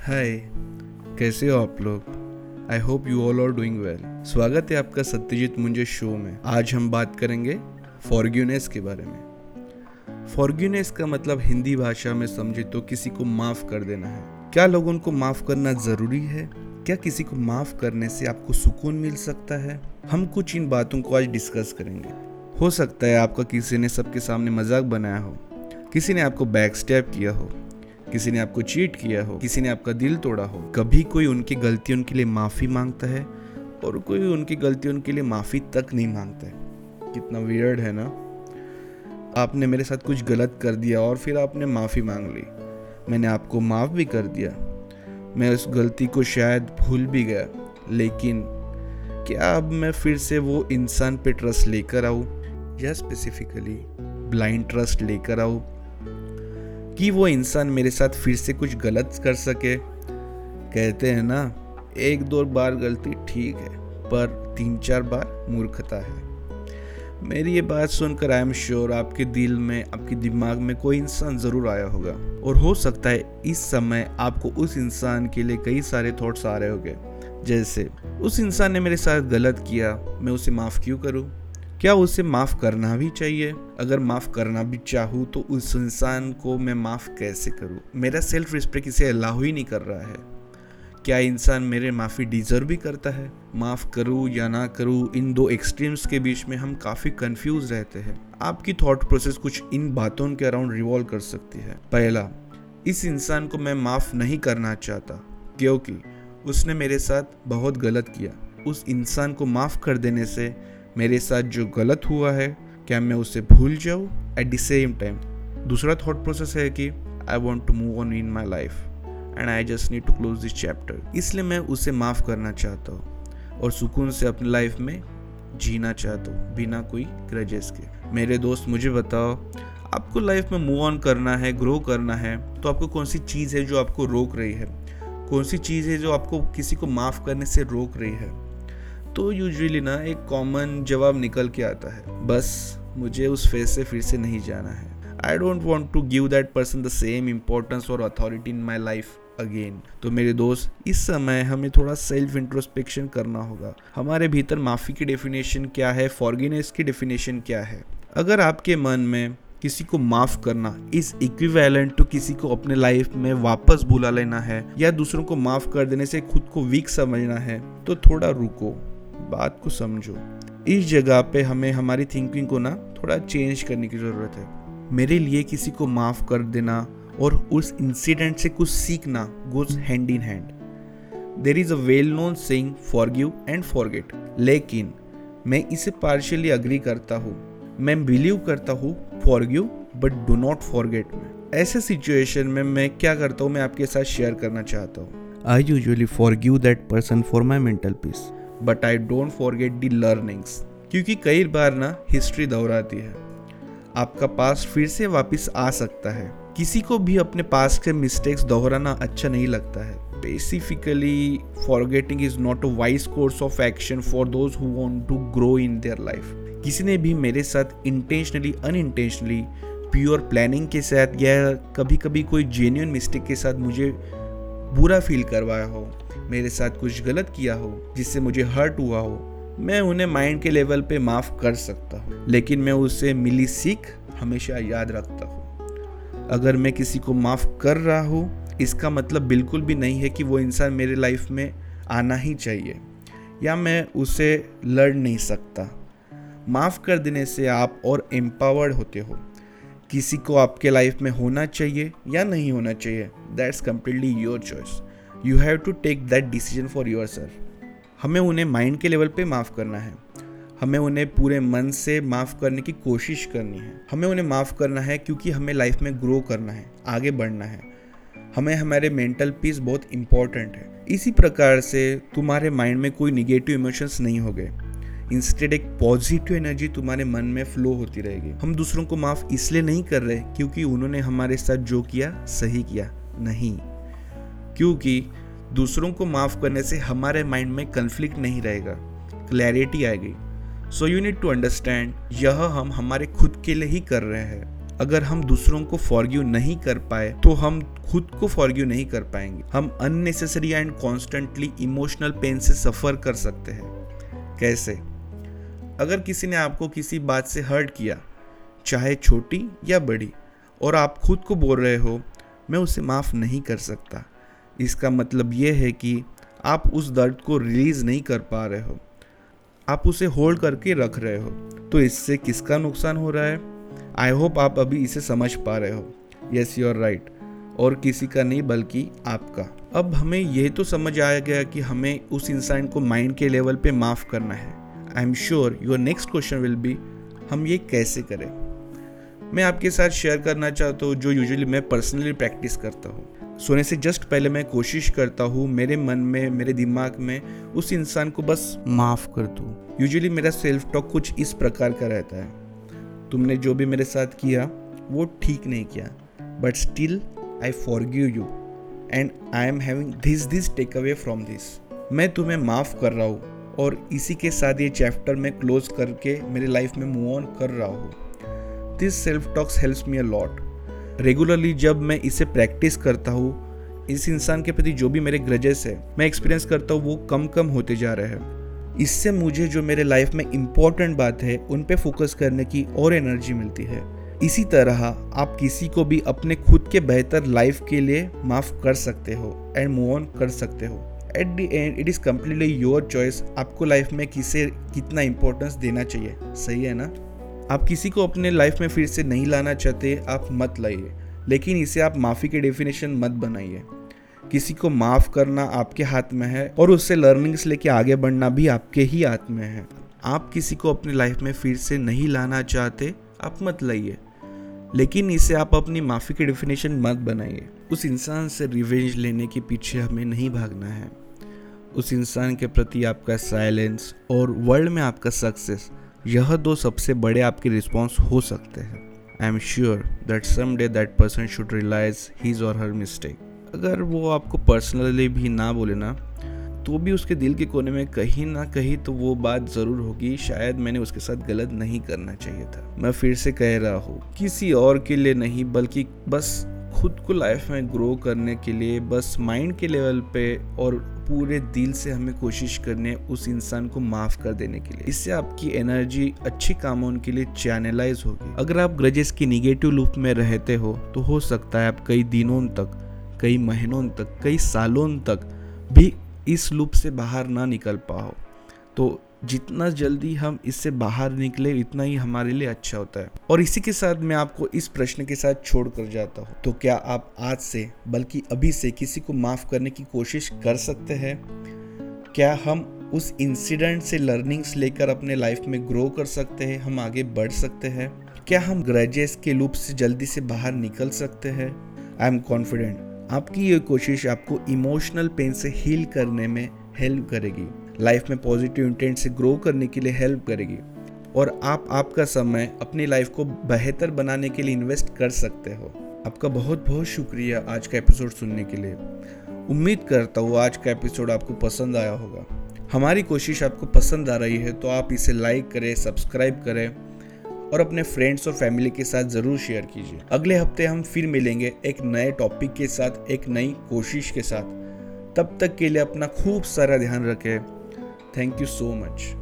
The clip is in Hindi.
हाय कैसे हो आप लोग? I hope you all are doing well स्वागत है आपका सत्यजीत मुंजे शो में। आज हम बात करेंगे फॉर्ग्यूनेस के बारे में। फॉर्ग्यूनेस का मतलब हिंदी भाषा में समझे तो किसी को माफ़ कर देना है। क्या लोगों को माफ़ करना ज़रूरी है? क्या किसी को माफ़ करने से आपको सुकून मिल सकता है? हम कुछ इन बातों को आज डिस्कस करेंगे। हो सकता है आपका किसी ने सबके सामने मज़ाक बनाया हो। किसी ने आपको बैक स्टेप किया हो। किसी ने आपको चीट किया हो, किसी ने आपका दिल तोड़ा हो, कभी कोई उनकी गलतियों के लिए माफ़ी माँगता है और कोई उनकी गलतियों के लिए माफ़ी तक नहीं माँगता है। कितना वियर्ड है ना? आपने मेरे साथ कुछ गलत कर दिया और फिर आपने माफ़ी मांग ली। मैंने आपको माफ़ भी कर दिया। मैं उस गलती को शायद भूल भी गया, लेकिन क्या अब मैं फिर से वो इंसान पे ट्रस्ट लेकर आऊँ? या स्पेसिफिकली ब्लाइंड ट्रस्ट लेकर आऊँ? कि वो इंसान मेरे साथ फिर से कुछ गलत कर सके। कहते हैं ना, एक दो बार गलती ठीक है, पर तीन चार बार मूर्खता है। मेरी ये बात सुनकर आई एम श्योर आपके दिल में, आपके दिमाग में कोई इंसान ज़रूर आया होगा। और हो सकता है इस समय आपको उस इंसान के लिए कई सारे थॉट्स आ रहे होंगे। जैसे, उस इंसान ने मेरे साथ गलत किया, मैं उसे माफ़ क्यों करूँ? क्या उसे माफ़ करना भी चाहिए? अगर माफ़ करना भी चाहूँ तो उस इंसान को मैं माफ़ कैसे करूँ? मेरा सेल्फ रिस्पेक्ट इसे अलाउ ही नहीं कर रहा है। क्या इंसान मेरे माफ़ी डिजर्व भी करता है? माफ़ करूँ या ना करूँ, इन दो एक्सट्रीम्स के बीच में हम काफ़ी कंफ्यूज रहते हैं। आपकी थॉट प्रोसेस कुछ इन बातों के अराउंड रिवॉल्व कर सकती है। पहला, इस इंसान को मैं माफ़ नहीं करना चाहता, क्योंकि उसने मेरे साथ बहुत गलत किया। उस इंसान को माफ़ कर देने से मेरे साथ जो गलत हुआ है, क्या मैं उसे भूल जाऊँ? एट द सेम टाइम दूसरा थॉट प्रोसेस है कि I want to move on in my life and I just need to close this chapter इसलिए मैं उसे माफ़ करना चाहता हूँ और सुकून से अपनी लाइफ में जीना चाहता हूँ बिना कोई ग्रजेस के। मेरे दोस्त, मुझे बताओ, आपको लाइफ में मूव ऑन करना है ग्रो करना है तो आपको कौन सी चीज़ है जो आपको रोक रही है? कौन सी चीज़ है जो आपको किसी को माफ़ करने से रोक रही है? तो यूजुअली ना एक कॉमन जवाब निकल के आता है। बस मुझे उस फ़ेज़ से फिर से नहीं जाना है। I don't want to give that person the same importance और authority in my life again तो मेरे दोस्त, इस समय हमें थोड़ा सेल्फ इंट्रोस्पेक्शन करना होगा। हमारे भीतर माफ़ी की डेफिनेशन क्या है? फॉर्गिनेस की डेफिनेशन क्या है? अगर आपके मन में किसी को माफ़ करना इस इक्विवेलेंट टू किसी को अपने लाइफ में वापस बुला लेना है या दूसरों को माफ़ कर देने से खुद को वीक समझना है तो थोड़ा रुको। बात को समझो। इस जगह पे हमें हमारी थिंकिंग को ना थोड़ा चेंज करने की ज़रूरत है। मेरे लिए किसी को माफ़ कर देना और उस इंसिडेंट से कुछ सीखना goes hand in hand there is a well known saying forgive and forget लेकिन मैं इसे पार्शियली अग्री करता हूँ। मैं बिलीव करता हूँ forgive but do not forget में ऐसे सिचुएशन में मैं क्या करता हूँ? मैं आपके साथ शेयर करना चाहता हूँ। I usually forgive that person for my mental peace but I don't forget the learnings क्योंकि कई बार ना हिस्ट्री दोहराती है। आपका पास फिर से वापस आ सकता है। किसी को भी अपने पास के मिस्टेक्स दोहराना अच्छा नहीं लगता है। Basically forgetting is not a wise course of action for those who want to grow in their life किसी ने भी मेरे साथ इंटेंशनली अनइंटेंशनली प्योर प्लानिंग के साथ या कभी कभी कोई जेन्यून मिस्टेक के साथ मुझे बुरा फील करवाया हो, मेरे साथ कुछ गलत किया हो, जिससे मुझे हर्ट हुआ हो, मैं उन्हें माइंड के लेवल पे माफ़ कर सकता हूँ, लेकिन मैं उससे मिली सीख हमेशा याद रखता हूँ। अगर मैं किसी को माफ़ कर रहा हूँ, इसका मतलब बिल्कुल भी नहीं है कि वो इंसान मेरे लाइफ में आना ही चाहिए, या मैं उसे लड़ नहीं सकता। माफ़ कर देने से आप और एम्पावर्ड होते हो। किसी को आपके लाइफ में होना चाहिए या नहीं होना चाहिए that's completely your choice you have to take that decision for yourself हमें उन्हें माइंड के लेवल पे माफ़ करना है। हमें उन्हें पूरे मन से माफ़ करने की कोशिश करनी है। हमें उन्हें माफ़ करना है क्योंकि हमें लाइफ में ग्रो करना है, आगे बढ़ना है। हमें हमारे मेंटल पीस बहुत इंपॉर्टेंट है। इसी प्रकार से तुम्हारे माइंड में कोई निगेटिव इमोशंस नहीं हो गए इंस्टेड एक पॉजिटिव एनर्जी तुम्हारे मन में फ्लो होती रहेगी। हम दूसरों को माफ़ इसलिए नहीं कर रहे क्योंकि उन्होंने हमारे साथ जो किया, सही किया नहीं। क्योंकि दूसरों को माफ़ करने से हमारे माइंड में कन्फ्लिक्ट नहीं रहेगा। क्लैरिटी आएगी। So you need to understand यह हम हमारे खुद के लिए ही कर रहे हैं। अगर हम दूसरों को फॉरग्यू नहीं कर पाए तो हम खुद को फॉरग्यू नहीं कर पाएँगे। हम unnecessary and constantly emotional pain से सफ़र कर सकते हैं। कैसे? अगर किसी ने आपको किसी बात से हर्ट किया, चाहे छोटी या बड़ी, और आप खुद को बोल रहे हो, मैं उसे माफ़ नहीं कर सकता। इसका मतलब ये है कि आप उस दर्द को रिलीज़ नहीं कर पा रहे हो। आप उसे होल्ड करके रख रहे हो। तो इससे किसका नुकसान हो रहा है? आई होप आप अभी इसे समझ पा रहे हो। Yes, you are right. और किसी का नहीं, बल्कि आपका। अब हमें यह तो समझ आया गया कि हमें उस इंसान को माइंड के लेवल पे माफ़ करना है। I am sure your next question will be हम ये कैसे करें? मैं आपके साथ शेयर करना चाहता हूँ, जो यूजुअली मैं पर्सनली प्रैक्टिस करता हूँ। सोने से जस्ट पहले मैं कोशिश करता हूँ, मेरे मन में, मेरे दिमाग में उस इंसान को बस माफ़ कर दूँ। यूजुअली मेरा सेल्फ टॉक कुछ इस प्रकार का रहता है। तुमने जो भी मेरे साथ किया, वो ठीक नहीं किया but still I forgive you and I am having this this takeaway from this मैं तुम्हें माफ़ कर रहा हूँ। और इसी के साथ ये चैप्टर मैं क्लोज करके मेरे लाइफ में मूव ऑन कर रहा हूँ। This self talks helps me a lot regularly जब मैं इसे प्रैक्टिस करता हूँ, इस इंसान के प्रति जो भी मेरे ग्रजेस है, मैं एक्सपीरियंस करता हूँ वो कम कम होते जा रहे हैं। इससे मुझे जो मेरे लाइफ में इम्पोर्टेंट बात है, उन पे फोकस करने की और एनर्जी मिलती है। इसी तरह आप किसी को भी अपने खुद के बेहतर लाइफ के लिए माफ़ कर सकते हो एंड मूव ऑन कर सकते हो। At the end it is completely your choice आपको लाइफ में किसे, कितना इंपॉर्टेंस देना चाहिए। सही है ना? आप किसी को अपने लाइफ में फिर से नहीं लाना चाहते, आप मत लाइए। लेकिन इसे आप माफ़ी के डेफिनेशन मत बनाइए। किसी को माफ़ करना आपके हाथ में है और उससे लर्निंग्स लेके आगे बढ़ना भी आपके ही हाथ में है। आप किसी को अपनी लाइफ में फिर से नहीं लाना चाहते, आप मत लाइए। लेकिन इसे आप अपनी माफ़ी की डेफिनेशन मत बनाइए। उस इंसान से रिवेंज लेने के पीछे हमें नहीं भागना है। उस इंसान के प्रति आपका साइलेंस और वर्ल्ड में आपका सक्सेस यह दो सबसे बड़े आपके रिस्पॉन्स हो सकते हैं। I am sure that some day that person should realise his और हर मिस्टेक अगर वो आपको पर्सनली भी ना बोले ना तो भी उसके दिल के कोने में कहीं ना कहीं तो वो बात ज़रूर होगी, शायद मैंने उसके साथ गलत नहीं करना चाहिए था। मैं फिर से कह रहा हूँ, किसी और के लिए नहीं, बल्कि बस खुद को लाइफ में ग्रो करने के लिए, बस माइंड के लेवल पे और पूरे दिल से हमें कोशिश करने उस इंसान को माफ़ कर देने के लिए। इससे आपकी एनर्जी अच्छी कामों के लिए चैनलाइज होगी। अगर आप ग्रजेस की निगेटिव लूप में रहते हो तो हो सकता है आप कई दिनों तक, कई महीनों तक, कई सालों तक भी इस लूप से बाहर ना निकल पाओ। तो जितना जल्दी हम इससे बाहर निकले, इतना ही हमारे लिए अच्छा होता है। और इसी के साथ मैं आपको इस प्रश्न के साथ छोड़ कर जाता हूँ। तो क्या आप आज से, बल्कि अभी से किसी को माफ़ करने की कोशिश कर सकते हैं? क्या हम उस इंसिडेंट से लर्निंग्स लेकर अपने लाइफ में ग्रो कर सकते हैं? हम आगे बढ़ सकते हैं? क्या हम ग्रेजेस के लूप से जल्दी से बाहर निकल सकते हैं? आई एम कॉन्फिडेंट आपकी ये कोशिश आपको इमोशनल पेन से हील करने में हेल्प करेगी। लाइफ में पॉजिटिव इंटेंट से ग्रो करने के लिए हेल्प करेगी। और आप आपका समय अपनी लाइफ को बेहतर बनाने के लिए इन्वेस्ट कर सकते हो। आपका बहुत बहुत शुक्रिया आज का एपिसोड सुनने के लिए। उम्मीद करता हूँ आज का एपिसोड आपको पसंद आया होगा। हमारी कोशिश आपको पसंद आ रही है तो आप इसे लाइक करें सब्सक्राइब करें और अपने फ्रेंड्स और फैमिली के साथ ज़रूर शेयर कीजिए। अगले हफ़्ते हम फिर मिलेंगे एक नए टॉपिक के साथ, एक नई कोशिश के साथ। तब तक के लिए अपना खूब सारा ध्यान रखें। Thank you so much